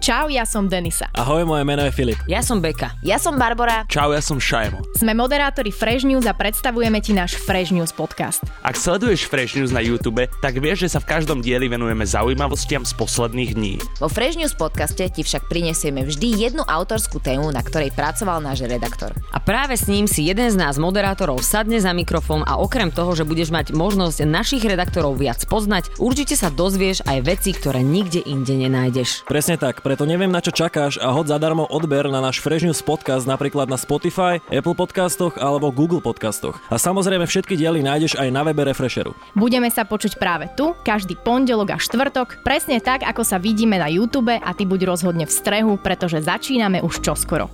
Čau, ja som Denisa. Ahoj, moje meno je Filip. Ja som Beka. Ja som Barbara. Čau, ja som Šajmo. Sme moderátori Fresh News a predstavujeme ti náš Fresh News podcast. Ak sleduješ Fresh News na YouTube, tak vieš, že sa v každom dieli venujeme zaujímavostiam z posledných dní. Vo Fresh News podcaste ti však prinesieme vždy jednu autorskú tému, na ktorej pracoval náš redaktor. A práve s ním si jeden z nás moderátorov sadne za mikrofón a okrem toho, že budeš mať možnosť našich redaktorov viac poznať, určite sa dozvieš aj veci, ktoré nikde inde nenájdeš. Presne tak, preto neviem na čo čakáš a hod zadarmo odber na náš Fresh News podcast napríklad na Spotify, Apple podcastoch alebo Google podcastoch. A samozrejme všetky diely nájdeš aj na webe Refresheru. Budeme sa počuť práve tu, každý pondelok a štvrtok, presne tak, ako sa vidíme na YouTube a ty buď rozhodne v strehu, pretože začíname už čoskoro.